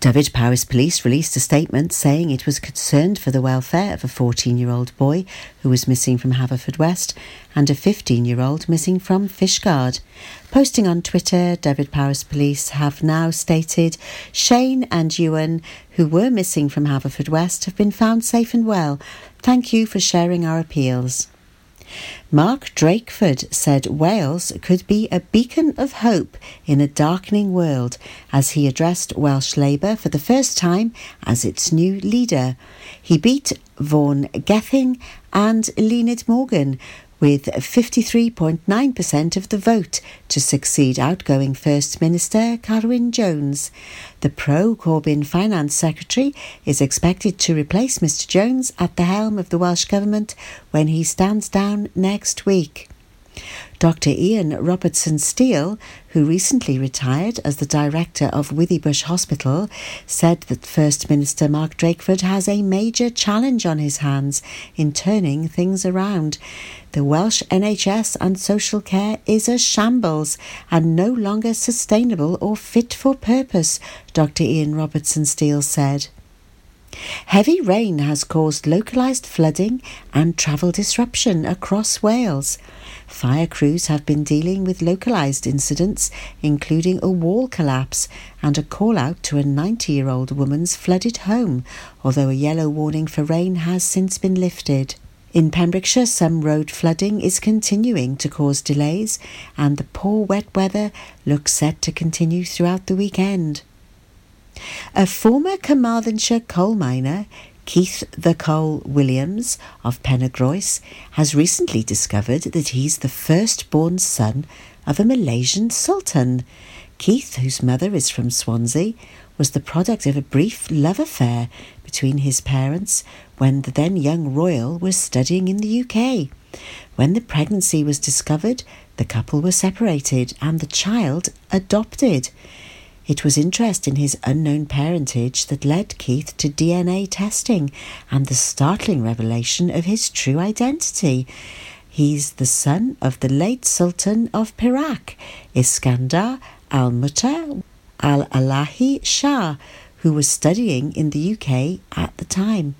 Dyfed-Powys Police released a statement saying it was concerned for the welfare of a 14 year old boy who was missing from Haverfordwest and a 15 year old missing from Fishguard. Posting on Twitter, Dyfed-Powys Police have now stated Shane and Ewan, who were missing from Haverfordwest, have been found safe and well. Thank you for sharing our appeals. Mark Drakeford said Wales could be a beacon of hope in a darkening world as he addressed Welsh Labour for the first time as its new leader. He beat Vaughan Gething and Eluned Morgan, with 53.9% of the vote to succeed outgoing First Minister Carwyn Jones. The pro Corbyn Finance Secretary is expected to replace Mr Jones at the helm of the Welsh Government when he stands down next week. Dr. Ian Robertson Steele, who recently retired as the director of Withybush Hospital, said that First Minister Mark Drakeford has a major challenge on his hands in turning things around. The Welsh NHS and social care is a shambles and no longer sustainable or fit for purpose, Dr. Ian Robertson Steele said. Heavy rain has caused localised flooding and travel disruption across Wales. Fire crews have been dealing with localised incidents, including a wall collapse and a call out to a 90 year old woman's flooded home, although a yellow warning for rain has since been lifted. In Pembrokeshire, some road flooding is continuing to cause delays, and the poor wet weather looks set to continue throughout the weekend. A former Carmarthenshire coal miner, Keith the Coal Williams of Penygroes, has recently discovered that he's the firstborn son of a Malaysian sultan. Keith, whose mother is from Swansea, was the product of a brief love affair between his parents when the then young royal was studying in the UK. When the pregnancy was discovered, the couple were separated and the child adopted. It was interest in his unknown parentage that led Keith to DNA testing and the startling revelation of his true identity. He's the son of the late Sultan of Perak, Iskandar al Muta al Alahi Shah, who was studying in the UK at the time.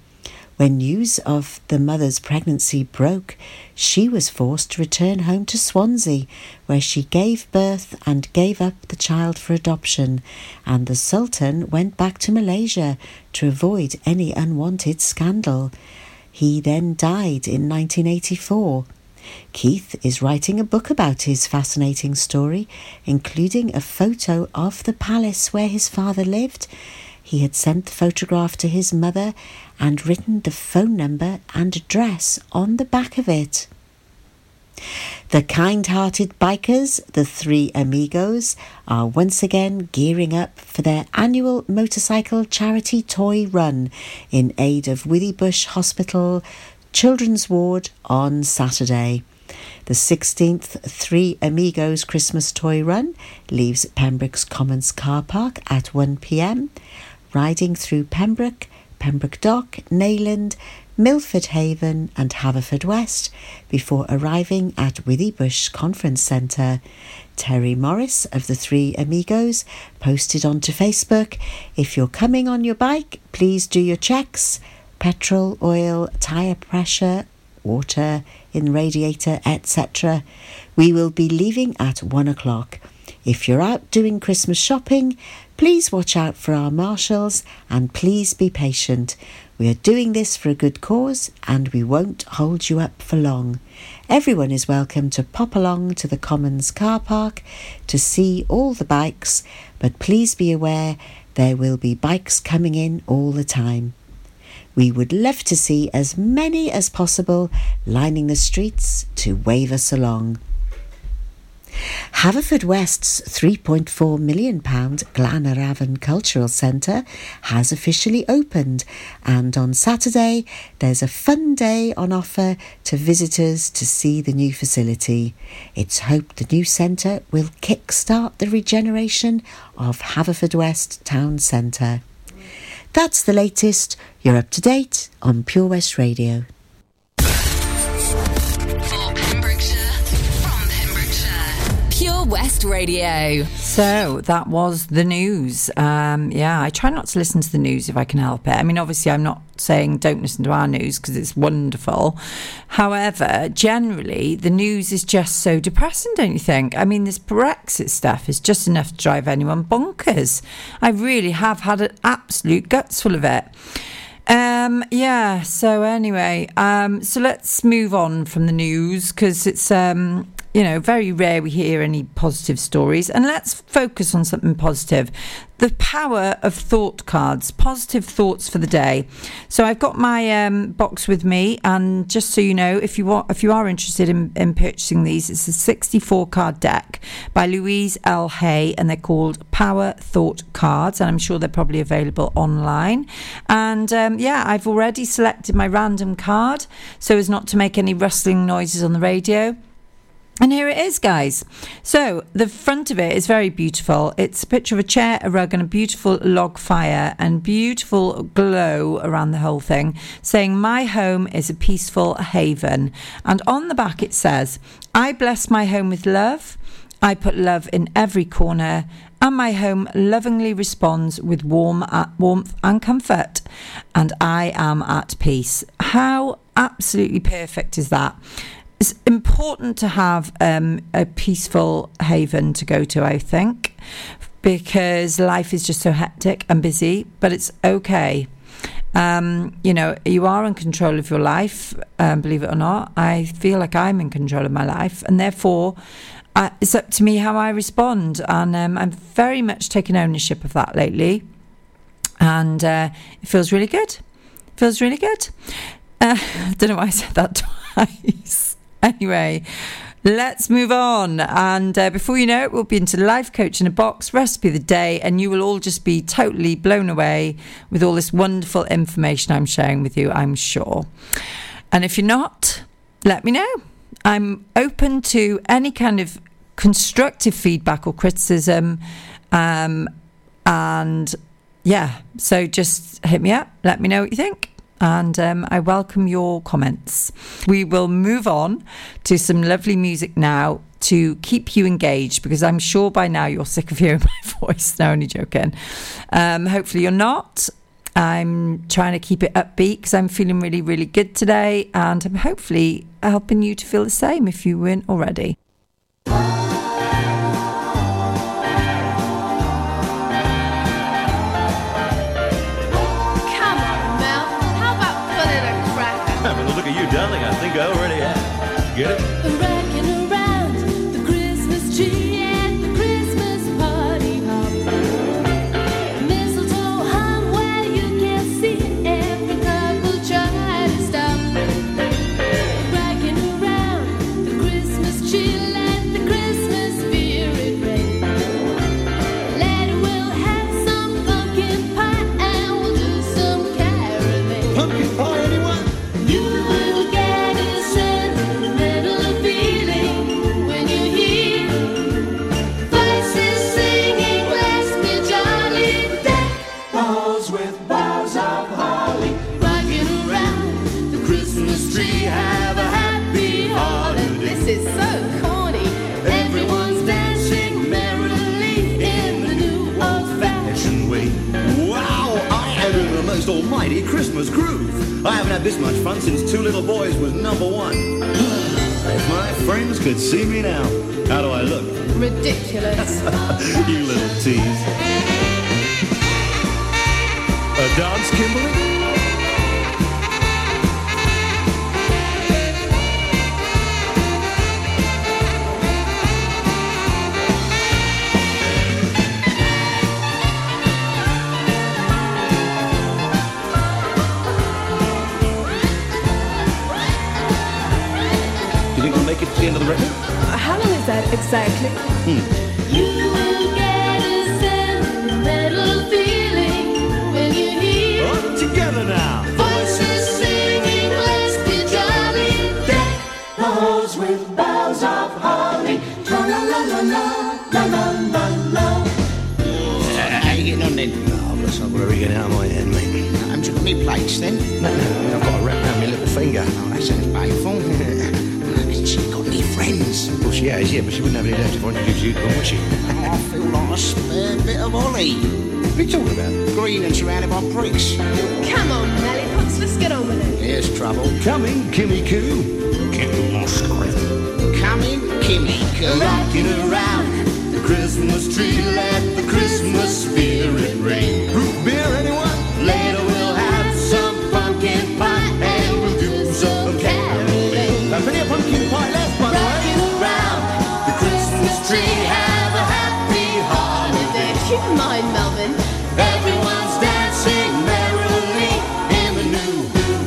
When news of the mother's pregnancy broke, she was forced to return home to Swansea, where she gave birth and gave up the child for adoption, and the Sultan went back to Malaysia to avoid any unwanted scandal. He then died in 1984. Keith is writing a book about his fascinating story, including a photo of the palace where his father lived. He had sent the photograph to his mother and written the phone number and address on the back of it. The kind hearted bikers, the three amigos, are once again gearing up for their annual motorcycle charity toy run in aid of Withybush Hospital Children's Ward on Saturday. The 16th Three Amigos Christmas Toy Run leaves Pembroke's Commons car park at 1pm, riding through Pembroke, Pembroke Dock, Nayland, Milford Haven, and Haverfordwest before arriving at Withybush Conference Centre. Terry Morris of the Three Amigos posted onto Facebook If you're coming on your bike, please do your checks petrol, oil, tyre pressure, water in radiator, etc. We will be leaving at one o'clock. If you're out doing Christmas shopping, please watch out for our marshals and please be patient. We are doing this for a good cause and we won't hold you up for long. Everyone is welcome to pop along to the Commons car park to see all the bikes, but please be aware there will be bikes coming in all the time. We would love to see as many as possible lining the streets to wave us along. Haverfordwest's £3.4 million Glan-yr-Afon Cultural Centre has officially opened, and on Saturday there's a fun day on offer to visitors to see the new facility. It's hoped the new centre will kick-start the regeneration of Haverfordwest Town Centre. That's the latest. You're up to date on Pure West Radio. West Radio. So that was the news. Um, yeah, I try not to listen to the news if I can help it. I mean, obviously, I'm not saying don't listen to our news because it's wonderful. However, generally, the news is just so depressing, don't you think? I mean, this Brexit stuff is just enough to drive anyone bonkers. I really have had an absolute guts full of it. Um, yeah, so anyway, um, so let's move on from the news because it's um, you know, very rare we hear any positive stories. And let's focus on something positive the power of thought cards, positive thoughts for the day. So I've got my um, box with me, and just so you know, if you want, if you are interested in, in purchasing these, it's a 64 card deck by Louise L. Hay, and they're called Power Thought Cards, and I'm sure they're probably available online. And um, yeah, I've already selected my random card so as not to make any rustling noises on the radio. And here it is, guys. So the front of it is very beautiful. It's a picture of a chair, a rug, and a beautiful log fire, and beautiful glow around the whole thing, saying, My home is a peaceful haven. And on the back it says, I bless my home with love. I put love in every corner, and my home lovingly responds with warm warmth and comfort, and I am at peace. How absolutely perfect is that? It's important to have um, a peaceful haven to go to, I think, because life is just so hectic and busy, but it's okay. Um, you know, you are in control of your life, um, believe it or not. I feel like I'm in control of my life, and therefore, uh, it's up to me how I respond. And um, I'm very much taking ownership of that lately, and uh, it feels really good. Feels really good. Uh, I don't know why I said that twice. Anyway, let's move on. And uh, before you know it, we'll be into life coach in a box, recipe of the day, and you will all just be totally blown away with all this wonderful information I'm sharing with you, I'm sure. And if you're not, let me know. I'm open to any kind of constructive feedback or criticism. Um, and yeah, so just hit me up, let me know what you think and um, I welcome your comments. We will move on to some lovely music now to keep you engaged because I'm sure by now you're sick of hearing my voice. No, only joking. Um, hopefully, you're not. I'm trying to keep it upbeat because I'm feeling really, really good today, and I'm hopefully helping you to feel the same if you weren't already. go. Ready? Get it? Groove. I haven't had this much fun since Two Little Boys was number one. if my friends could see me now, how do I look? Ridiculous. you little tease. A dance, Kimberly? will make it to the end of the record. How long is that exactly? Hmm. Oh, out of my mate. I'm to plates then. No, no, I've got to wrap around my little finger. Oh, that sounds painful. friends. Well, she has, yeah, but she wouldn't have any left if I introduced you to them, would she? I feel like a spare bit of Ollie. What are you talking about? Green and surrounded by bricks. Come on, Lollipops, let's get on with it. Here's trouble. Coming, Kimmy Coo. Get lost, Coming, Kimmy Coo. Rocking around the Christmas tree, let the Christmas spirit ring. Root beer, anyone? Holiday. Keep in mind, Melvin. Everyone's dancing merrily in the new,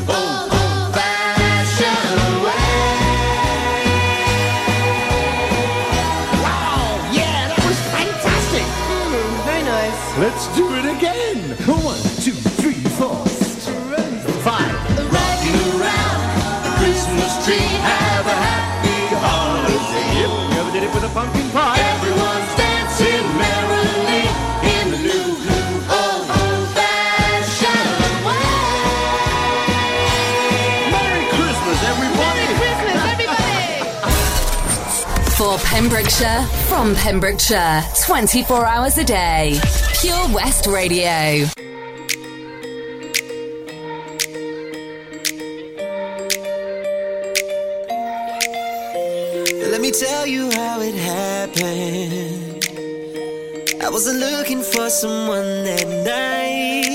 old, old-fashioned way. Wow, yeah, that was fantastic. Mm, very nice. Let's do it again. One, two, three, four. Five. Rocking around the Christmas tree, have a happy holiday. Yep, you ever did it with a pumpkin pie? Pembrokeshire, from Pembrokeshire, 24 hours a day. Pure West Radio. Let me tell you how it happened. I wasn't looking for someone that night.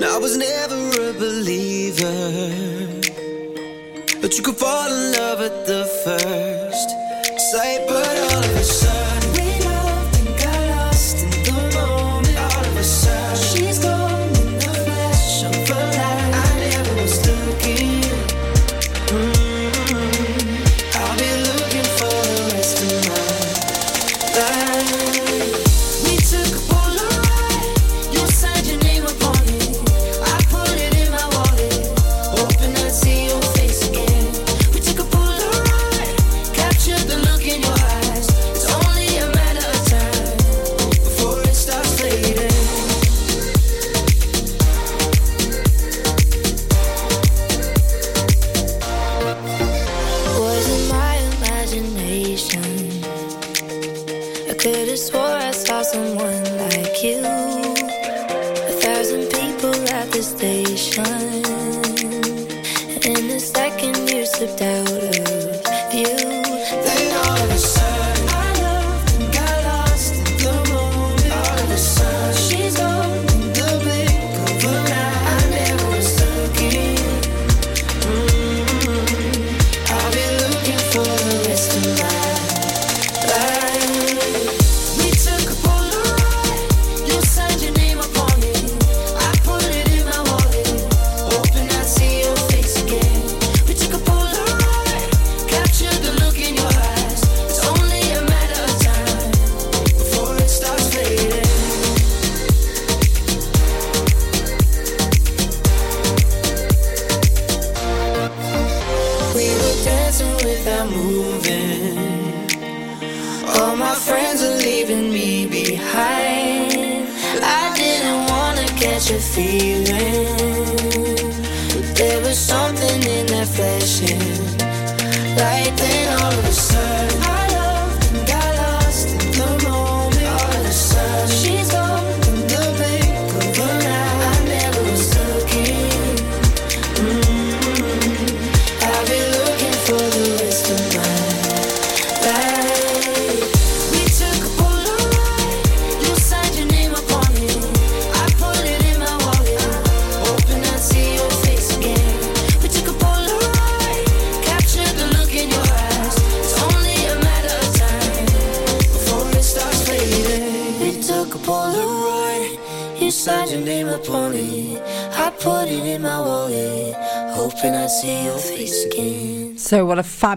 I was never a believer. But you could fall in love at the first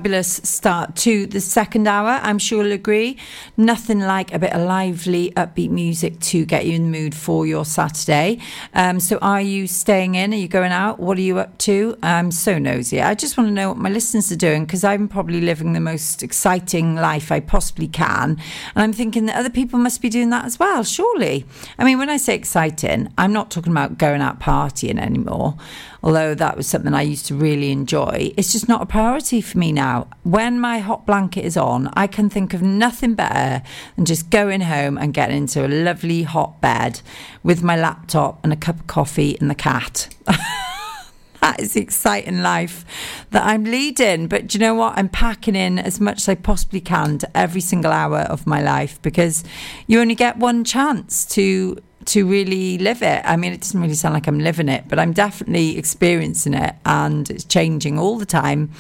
fabulous start to the second hour. I'm sure you'll agree. Nothing like a bit of lively, upbeat music to get you in the mood for your Saturday. Um, so, are you staying in? Are you going out? What are you up to? I'm so nosy. I just want to know what my listeners are doing because I'm probably living the most exciting life I possibly can. And I'm thinking that other people must be doing that as well, surely. I mean, when I say exciting, I'm not talking about going out partying anymore although that was something I used to really enjoy. It's just not a priority for me now. When my hot blanket is on, I can think of nothing better than just going home and getting into a lovely hot bed with my laptop and a cup of coffee and the cat. that is the exciting life that I'm leading. But do you know what? I'm packing in as much as I possibly can to every single hour of my life because you only get one chance to to really live it. I mean, it doesn't really sound like I'm living it, but I'm definitely experiencing it and it's changing all the time.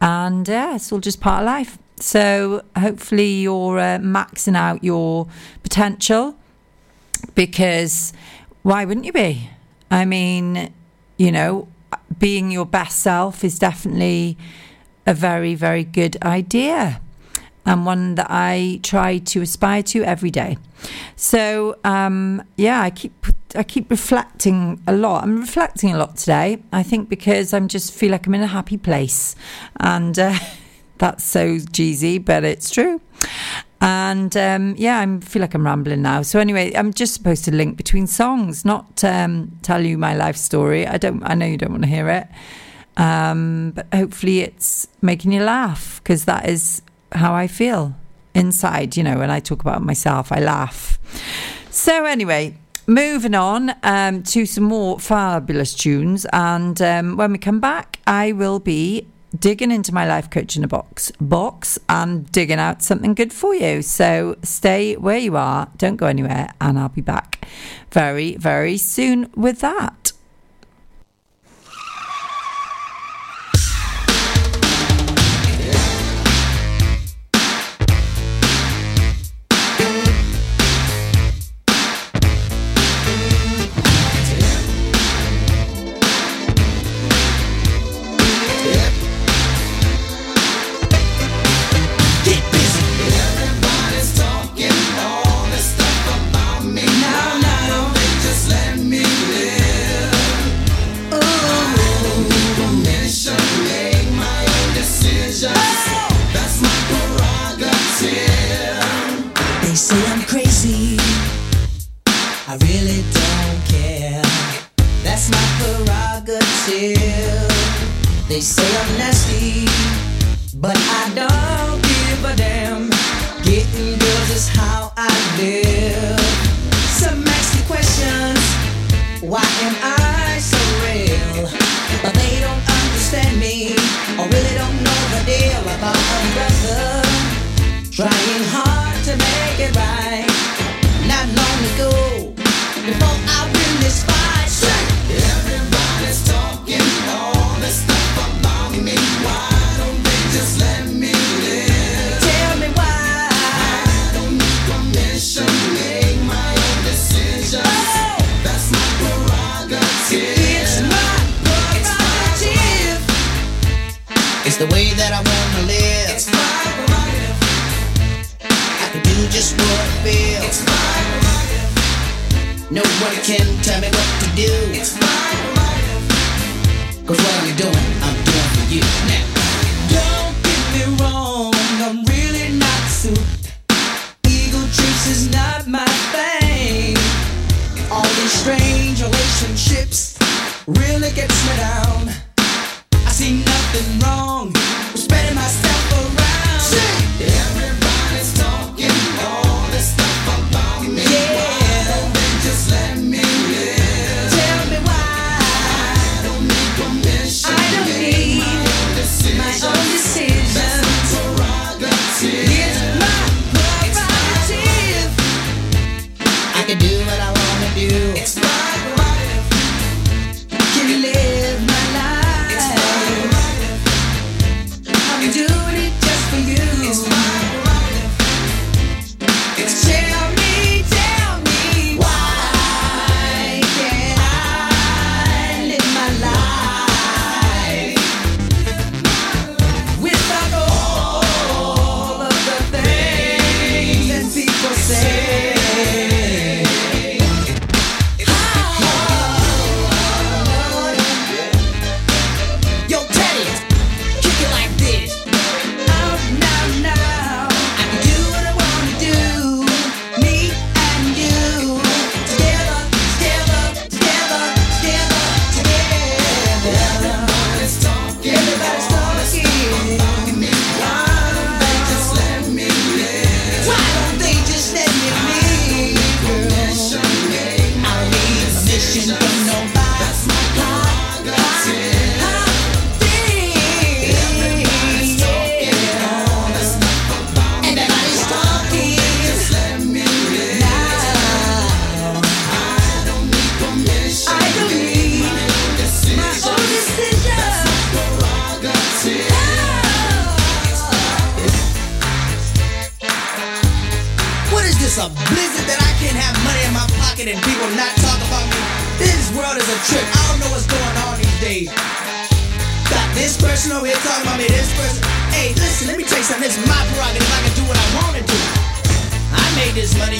And yeah, it's all just part of life. So hopefully you're uh, maxing out your potential because why wouldn't you be? I mean, you know, being your best self is definitely a very, very good idea and one that I try to aspire to every day. So um, yeah, I keep I keep reflecting a lot. I'm reflecting a lot today. I think because I'm just feel like I'm in a happy place, and uh, that's so cheesy, but it's true. And um, yeah, I feel like I'm rambling now. So anyway, I'm just supposed to link between songs, not um, tell you my life story. I don't. I know you don't want to hear it, um, but hopefully it's making you laugh because that is how I feel inside. You know, when I talk about myself, I laugh. So anyway. Moving on um, to some more fabulous tunes, and um, when we come back, I will be digging into my life coach in a box box and digging out something good for you. So stay where you are, don't go anywhere, and I'll be back very, very soon with that.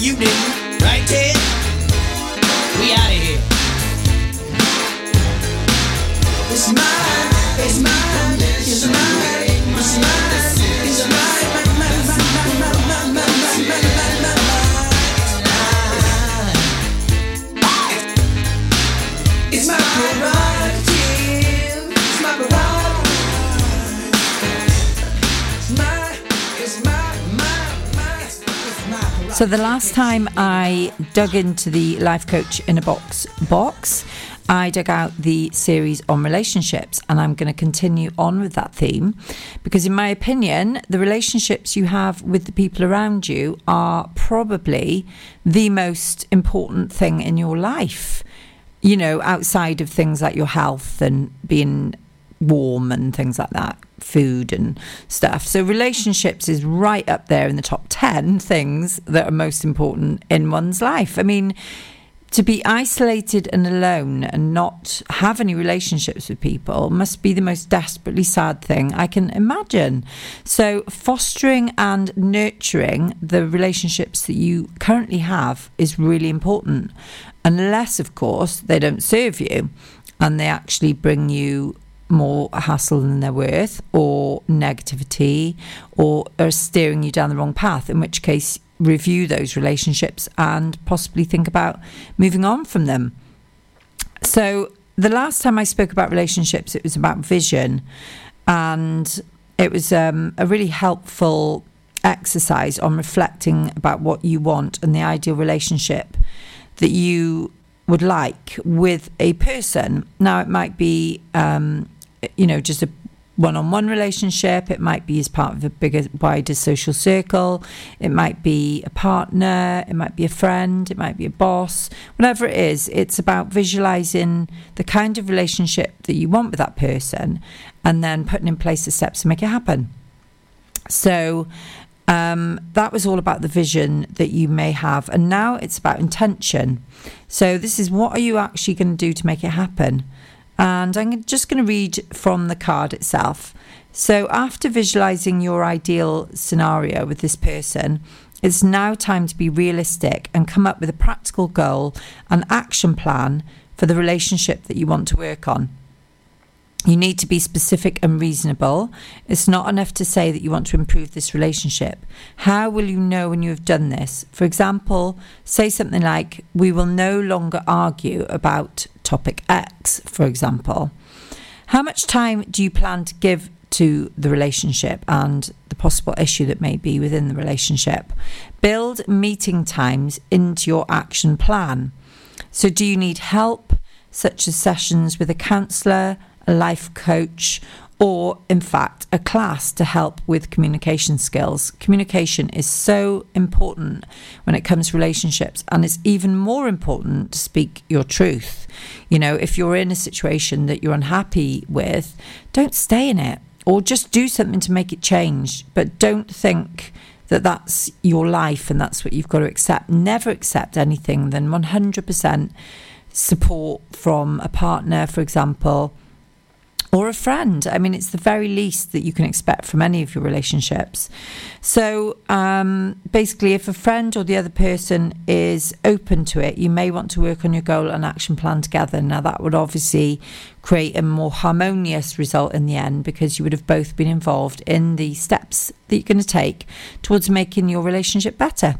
You didn't. So the last time I dug into the Life Coach in a Box box, I dug out the series on relationships, and I'm going to continue on with that theme because, in my opinion, the relationships you have with the people around you are probably the most important thing in your life. You know, outside of things like your health and being warm and things like that, food and stuff. So, relationships is right up there in the top 10 things that are most important in one's life. I mean, to be isolated and alone and not have any relationships with people must be the most desperately sad thing I can imagine. So, fostering and nurturing the relationships that you currently have is really important, unless, of course, they don't serve you and they actually bring you more hassle than they're worth or negativity or are steering you down the wrong path, in which case review those relationships and possibly think about moving on from them. So, the last time I spoke about relationships, it was about vision, and it was um, a really helpful exercise on reflecting about what you want and the ideal relationship that you would like with a person. Now, it might be, um, you know, just a one on one relationship, it might be as part of a bigger, wider social circle, it might be a partner, it might be a friend, it might be a boss, whatever it is, it's about visualizing the kind of relationship that you want with that person and then putting in place the steps to make it happen. So, um, that was all about the vision that you may have. And now it's about intention. So, this is what are you actually going to do to make it happen? And I'm just going to read from the card itself. So, after visualizing your ideal scenario with this person, it's now time to be realistic and come up with a practical goal and action plan for the relationship that you want to work on. You need to be specific and reasonable. It's not enough to say that you want to improve this relationship. How will you know when you have done this? For example, say something like, We will no longer argue about topic X, for example. How much time do you plan to give to the relationship and the possible issue that may be within the relationship? Build meeting times into your action plan. So, do you need help, such as sessions with a counsellor? A life coach, or in fact, a class to help with communication skills. Communication is so important when it comes to relationships, and it's even more important to speak your truth. You know, if you're in a situation that you're unhappy with, don't stay in it or just do something to make it change, but don't think that that's your life and that's what you've got to accept. Never accept anything than 100% support from a partner, for example or a friend. I mean, it's the very least that you can expect from any of your relationships. So, um, basically, if a friend or the other person is open to it, you may want to work on your goal and action plan together. Now, that would obviously create a more harmonious result in the end because you would have both been involved in the steps that you're going to take towards making your relationship better.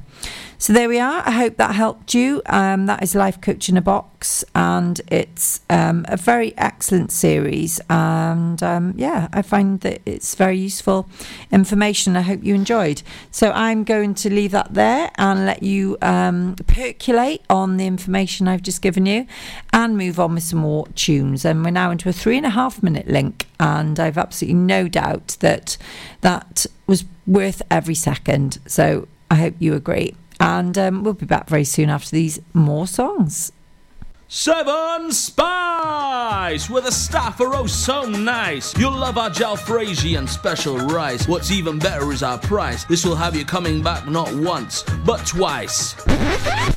So there we are. I hope that helped you. Um, that is Life Coach in a Box, and it's um, a very excellent series. And um, yeah, I find that it's very useful information. I hope you enjoyed. So I'm going to leave that there and let you um, percolate on the information I've just given you and move on with some more tunes. And we're now into a three and a half minute link, and I've absolutely no doubt that that was worth every second. So I hope you agree. And um, we'll be back very soon after these more songs. Seven Spice, where the staff are oh so nice. You'll love our jalfrezi and special rice. What's even better is our price. This will have you coming back not once, but twice.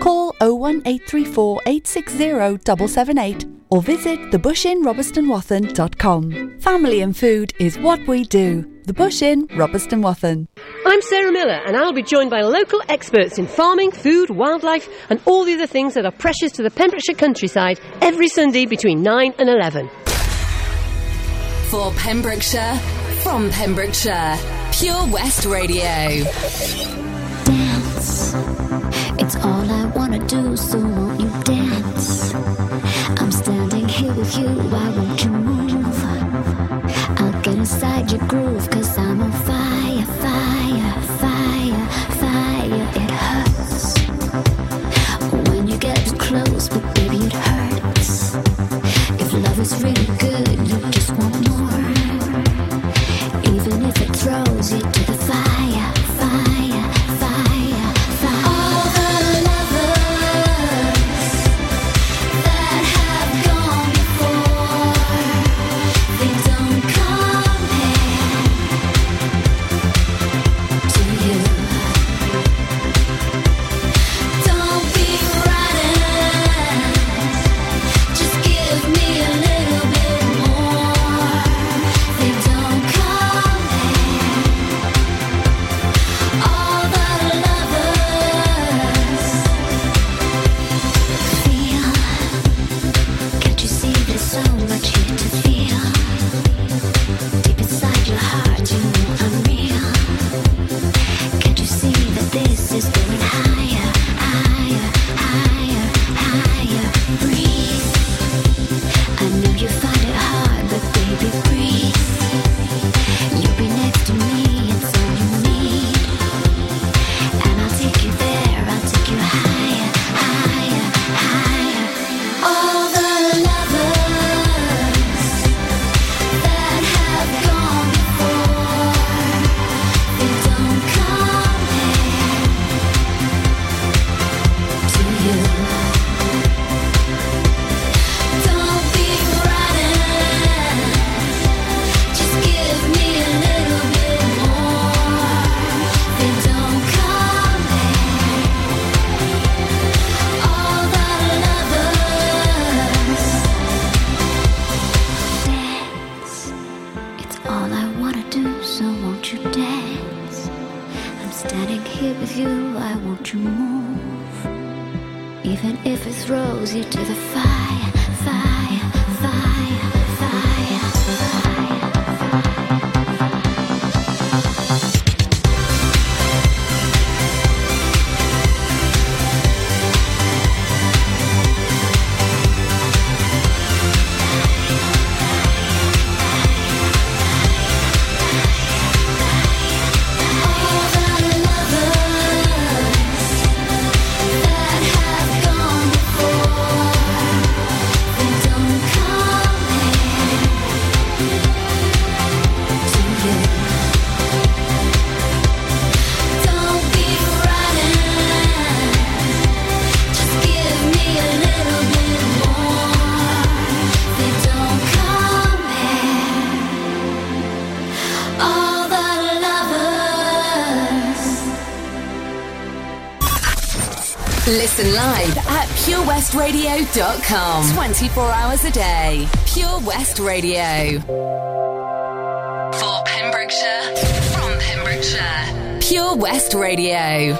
Call 01834 860 778 or visit thebushinrobertsonwathen.com. Family and food is what we do. The Bush Inn, Robeston Wathen. I'm Sarah Miller, and I'll be joined by local experts in farming, food, wildlife, and all the other things that are precious to the Pembrokeshire countryside every Sunday between 9 and 11. For Pembrokeshire, from Pembrokeshire, Pure West Radio. Dance. Do, so won't you dance? I'm standing here with you, why won't you move? I'll get inside your groove, cause I'm on fire, fire, fire, fire. It hurts when you get too close, Listen live at purewestradio.com. 24 hours a day. Pure West Radio. For Pembrokeshire, from Pembrokeshire. Pure West Radio.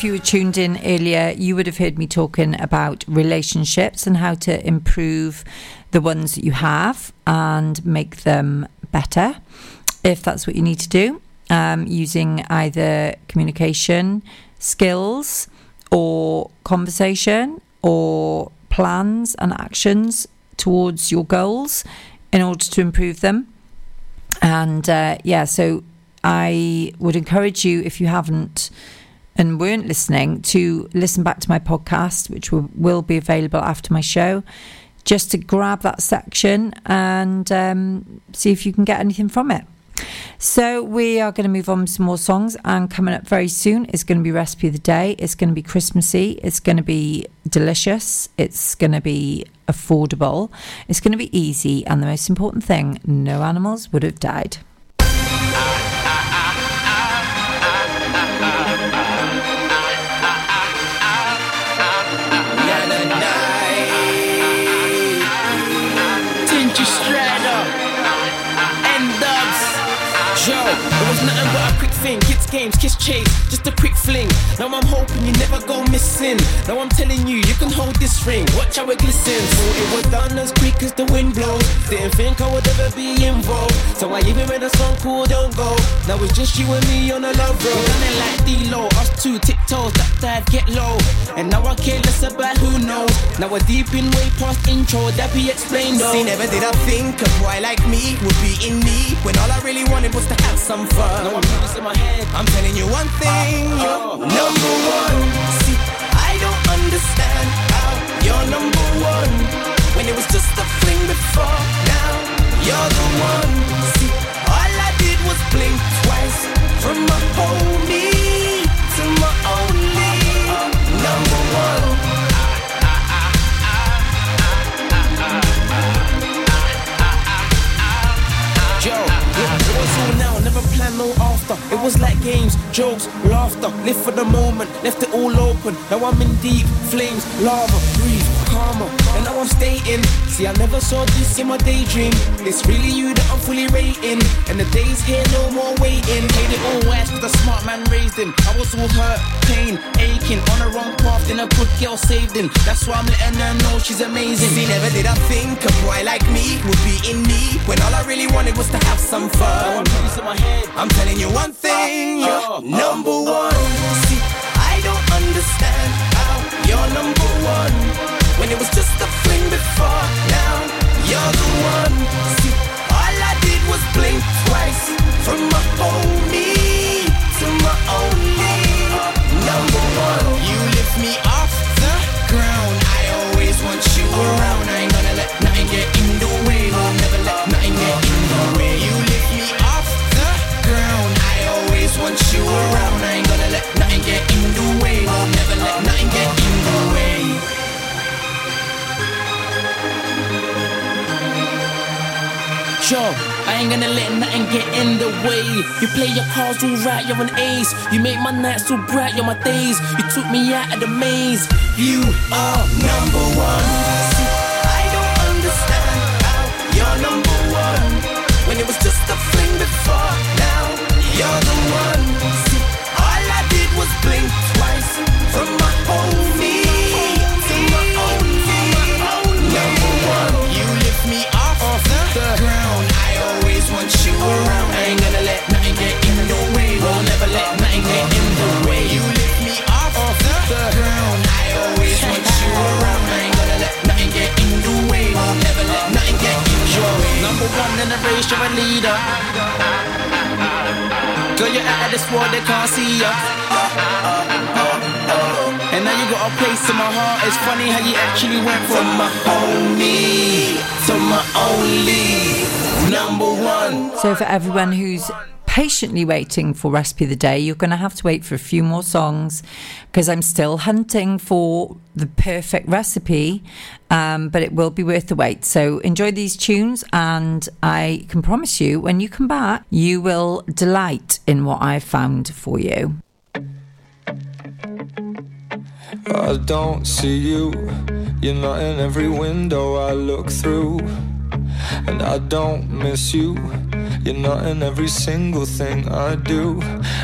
If you were tuned in earlier, you would have heard me talking about relationships and how to improve the ones that you have and make them better, if that's what you need to do, um, using either communication skills or conversation or plans and actions towards your goals in order to improve them. And uh, yeah, so I would encourage you, if you haven't and weren't listening, to listen back to my podcast, which will, will be available after my show, just to grab that section and um, see if you can get anything from it. So we are going to move on to some more songs, and coming up very soon is going to be recipe of the day. It's going to be Christmassy. It's going to be delicious. It's going to be affordable. It's going to be easy, and the most important thing: no animals would have died. Tinchy Stryder and Dubs. Yo, it was nothing but a thing. Kids games, kiss chase, just a quick fling. Now I'm hoping you never go missing. Now I'm telling you, you can hold this ring. Watch how it glistens. So it was done as quick as the wind blows. Didn't think I would ever be involved. So I even made a song called Don't Go. Now it's just you and me on a love road. We done it like D-Lo, us two tiptoes, that dive, get low. And now I care less about who knows. Now we're deep in way past intro, that be explained though. See, never did I think a boy like me would be in need when all I really wanted was to have some fun. I'm my I'm telling you one thing, you're number one. See, I don't understand how you're number one when it was just a fling before. Now you're the one. See, all I did was blink twice from my homie to my only number one. Joe, was all now, never plan no after. It was like games, jokes, laughter. Live for the moment, left it all open. Now I'm in deep flames, lava, breathe, karma. And now I'm stating, see, I never saw this in my daydream. It's really you that I'm fully rating. And the days here, no more waiting. Made it all worse, cause the smart man raised him. I was all hurt, pain, aching. On the wrong path, then a good girl saved him. That's why I'm letting her know she's amazing. See, never did I think a boy like me would be in need when all I really wanted was to have some fun. I'm telling you one thing, you're number one. See, I don't understand how you're number one when it was just a fling before. Now you're the one. See, all I did was blink twice from my homie to my only You play your cards all right, you're an ace. You make my nights so bright, you're my days. You took me out of the maze. You are number one. You're a leader. Girl, you're out of this world, they can't see ya. And now you got a place in my heart. It's funny how you actually went from my homie to my only number one. So, for everyone who's patiently waiting for recipe of the day, you're going to have to wait for a few more songs because I'm still hunting for the perfect recipe, um, but it will be worth the wait. So, enjoy these tunes, and I can promise you, when you come back, you will delight in what I've found for you. I don't see you. You're not in every window I look through. And I don't miss you. You're not in every single thing I do.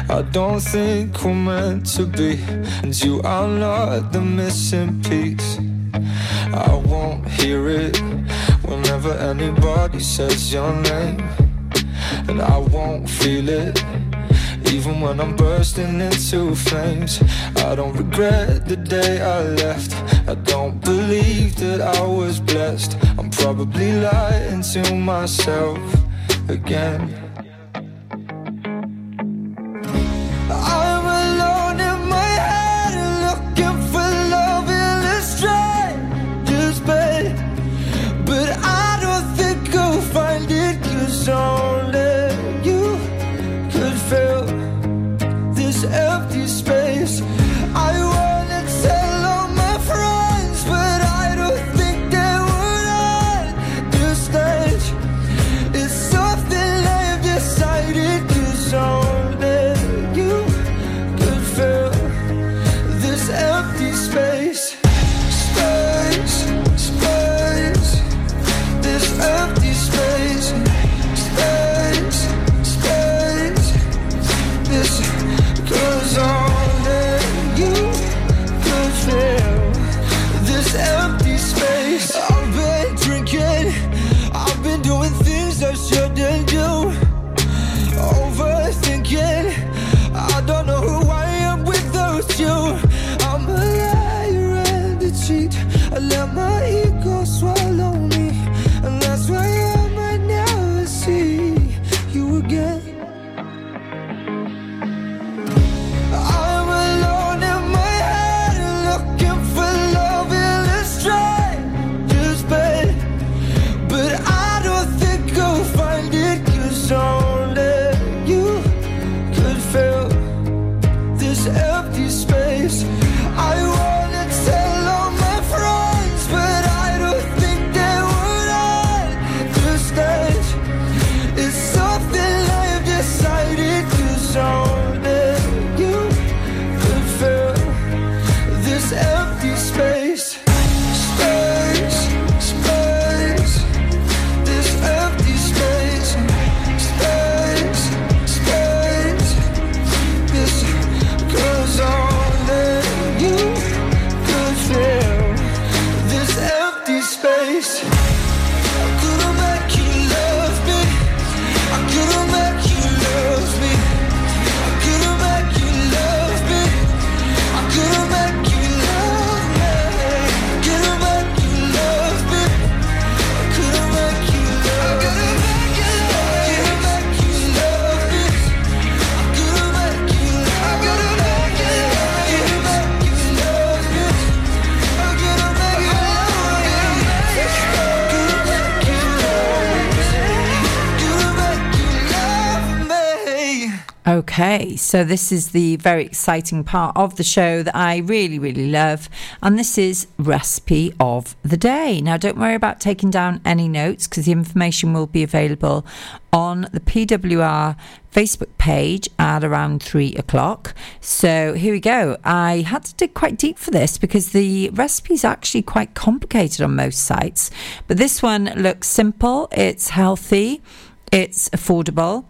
I don't think we're meant to be. And you are not the missing piece. I won't hear it whenever anybody says your name. And I won't feel it. Even when I'm bursting into flames, I don't regret the day I left. I don't believe that I was blessed. I'm probably lying to myself again. So this is the very exciting part of the show that I really, really love, and this is recipe of the day. Now, don't worry about taking down any notes because the information will be available on the PWR Facebook page at around three o'clock. So here we go. I had to dig quite deep for this because the recipe is actually quite complicated on most sites, but this one looks simple, it's healthy, it's affordable.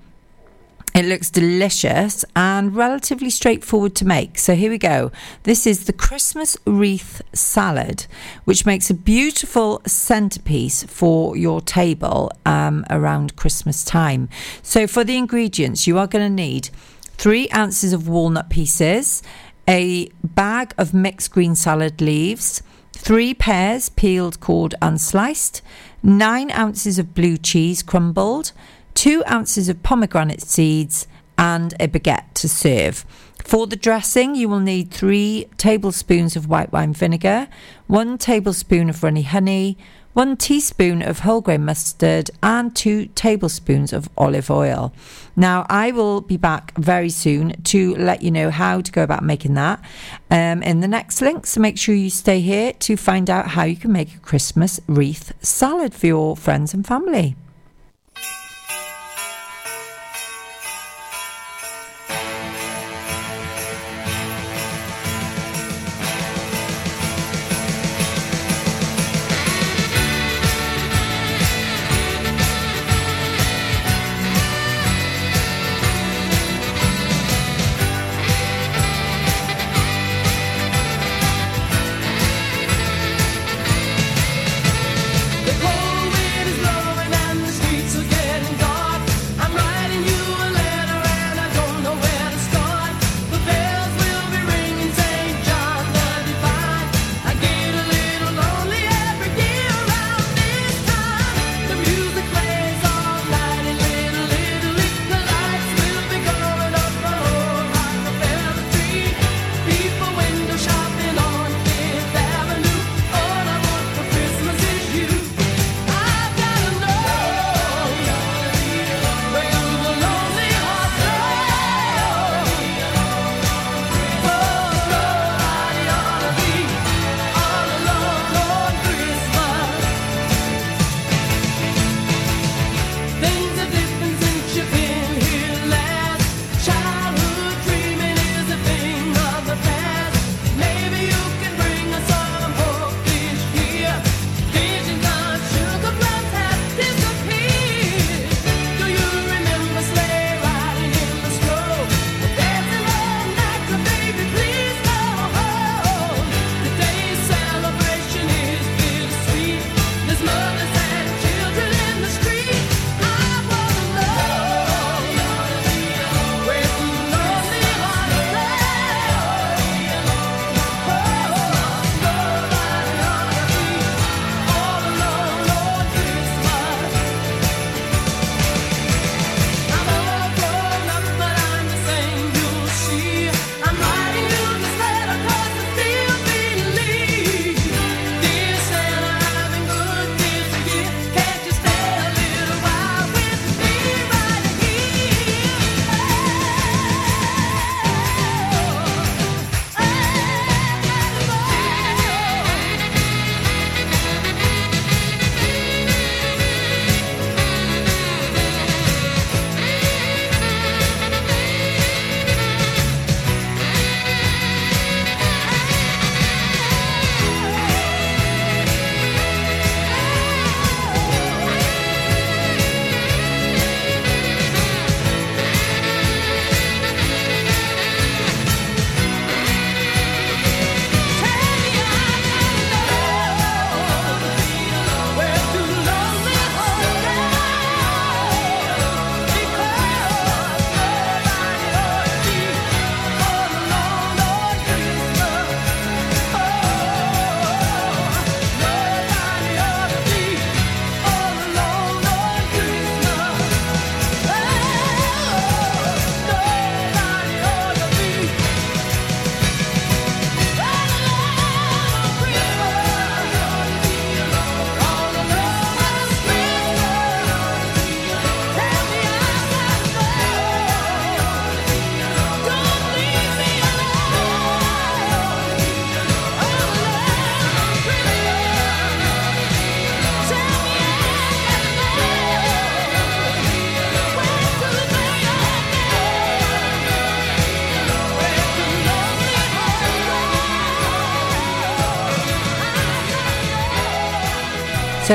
It looks delicious and relatively straightforward to make. So here we go. This is the Christmas wreath salad, which makes a beautiful centerpiece for your table um, around Christmas time. So for the ingredients, you are going to need three ounces of walnut pieces, a bag of mixed green salad leaves, three pears peeled, cored, and sliced, nine ounces of blue cheese crumbled two ounces of pomegranate seeds, and a baguette to serve. For the dressing, you will need three tablespoons of white wine vinegar, one tablespoon of runny honey, one teaspoon of whole grain mustard, and two tablespoons of olive oil. Now, I will be back very soon to let you know how to go about making that um, in the next link. So make sure you stay here to find out how you can make a Christmas wreath salad for your friends and family.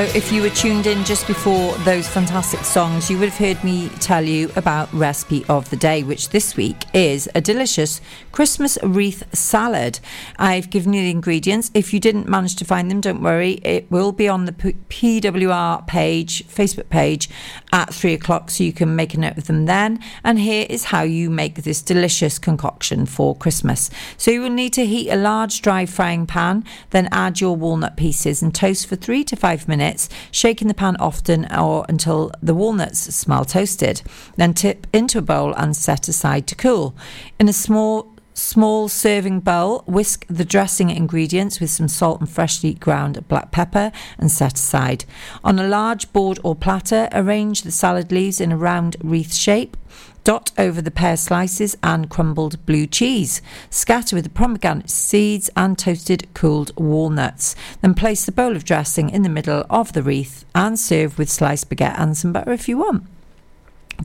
So, if you were tuned in just before those fantastic songs, you would have heard me tell you about recipe of the day, which this week is a delicious Christmas wreath salad. I've given you the ingredients. If you didn't manage to find them, don't worry. It will be on the PWR page, Facebook page, at three o'clock, so you can make a note of them then. And here is how you make this delicious concoction for Christmas. So, you will need to heat a large dry frying pan, then add your walnut pieces and toast for three to five minutes minutes, shaking the pan often or until the walnuts smell toasted. Then tip into a bowl and set aside to cool. In a small small serving bowl, whisk the dressing ingredients with some salt and freshly ground black pepper and set aside. On a large board or platter, arrange the salad leaves in a round wreath shape. Dot over the pear slices and crumbled blue cheese. Scatter with the pomegranate seeds and toasted cooled walnuts. Then place the bowl of dressing in the middle of the wreath and serve with sliced baguette and some butter if you want.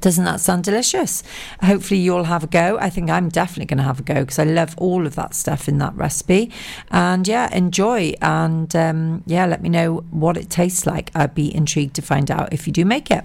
Doesn't that sound delicious? Hopefully, you'll have a go. I think I'm definitely going to have a go because I love all of that stuff in that recipe. And yeah, enjoy. And um, yeah, let me know what it tastes like. I'd be intrigued to find out if you do make it.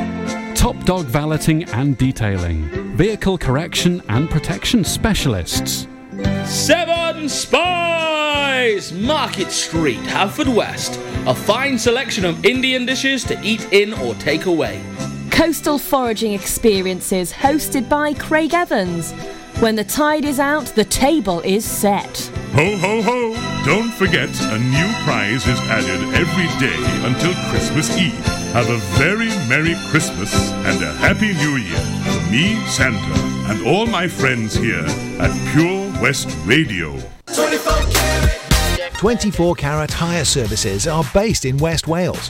Top Dog Valeting and Detailing, Vehicle Correction and Protection Specialists. Seven Spies! Market Street, Halford West. A fine selection of Indian dishes to eat in or take away. Coastal foraging experiences hosted by Craig Evans. When the tide is out, the table is set. Ho, ho, ho! Don't forget, a new prize is added every day until Christmas Eve. Have a very Merry Christmas and a Happy New Year from me, Santa, and all my friends here at Pure West Radio. 24 Carat Hire Services are based in West Wales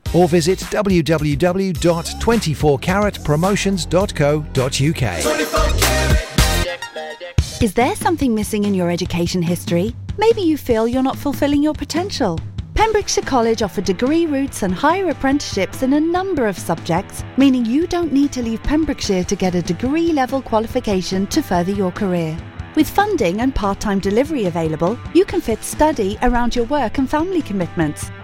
or visit www.24caratpromotions.co.uk. Is there something missing in your education history? Maybe you feel you're not fulfilling your potential. Pembrokeshire College offer degree routes and higher apprenticeships in a number of subjects, meaning you don't need to leave Pembrokeshire to get a degree level qualification to further your career. With funding and part time delivery available, you can fit study around your work and family commitments.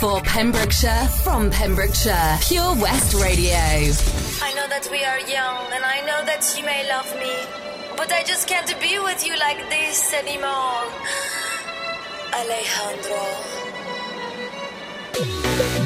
For Pembrokeshire, from Pembrokeshire, Pure West Radio. I know that we are young, and I know that you may love me, but I just can't be with you like this anymore. Alejandro.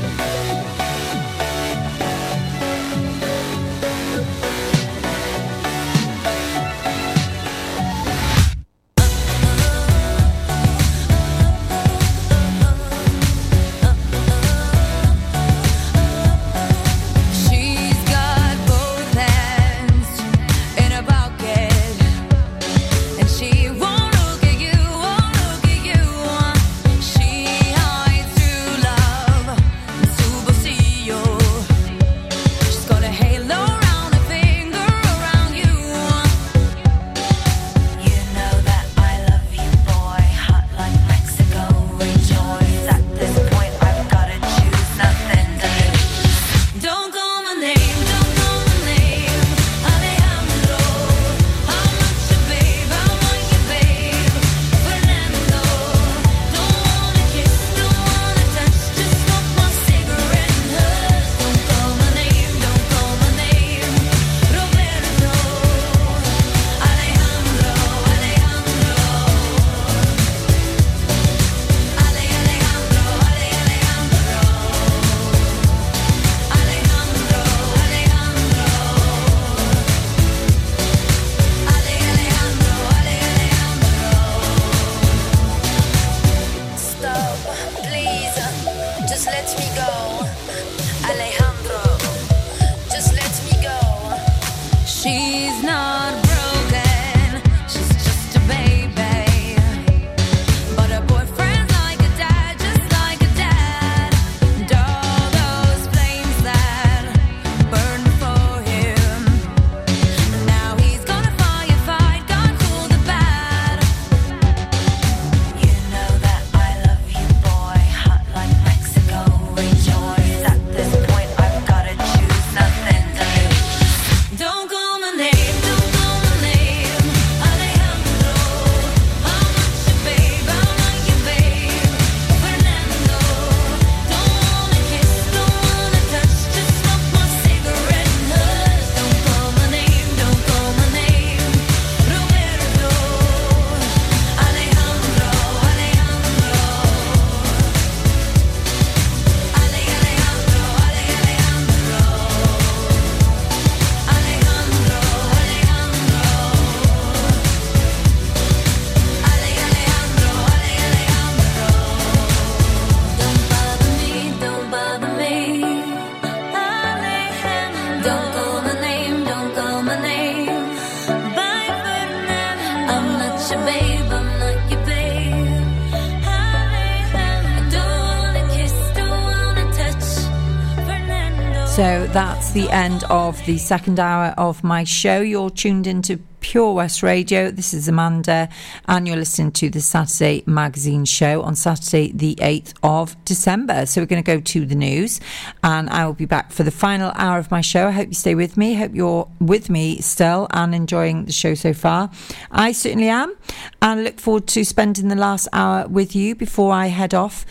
The end of the second hour of my show. You're tuned into Pure West Radio. This is Amanda, and you're listening to the Saturday Magazine show on Saturday, the 8th of December. So, we're going to go to the news, and I will be back for the final hour of my show. I hope you stay with me. Hope you're with me still and enjoying the show so far. I certainly am, and look forward to spending the last hour with you before I head off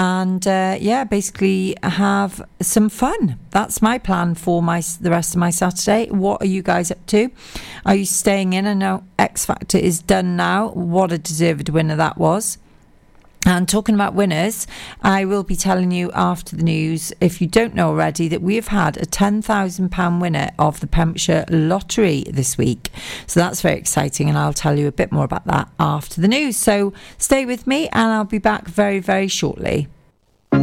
and uh, yeah, basically have some fun. That's my plan for my the rest of my Saturday. What are you guys up to? Are you staying in? I know X Factor is done now. What a deserved winner that was. And talking about winners, I will be telling you after the news, if you don't know already, that we have had a £10,000 winner of the Pembrokeshire Lottery this week. So that's very exciting, and I'll tell you a bit more about that after the news. So stay with me, and I'll be back very, very shortly. Will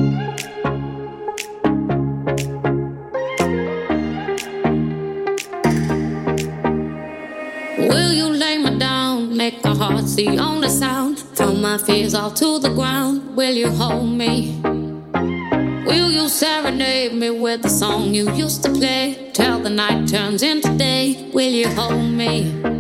you lay me down? Make my heart the only sound. Throw my fears all to the ground. Will you hold me? Will you serenade me with the song you used to play? Till the night turns into day. Will you hold me?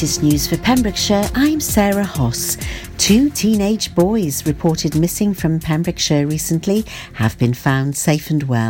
Latest news for Pembrokeshire, I'm Sarah Hoss. Two teenage boys reported missing from Pembrokeshire recently have been found safe and well.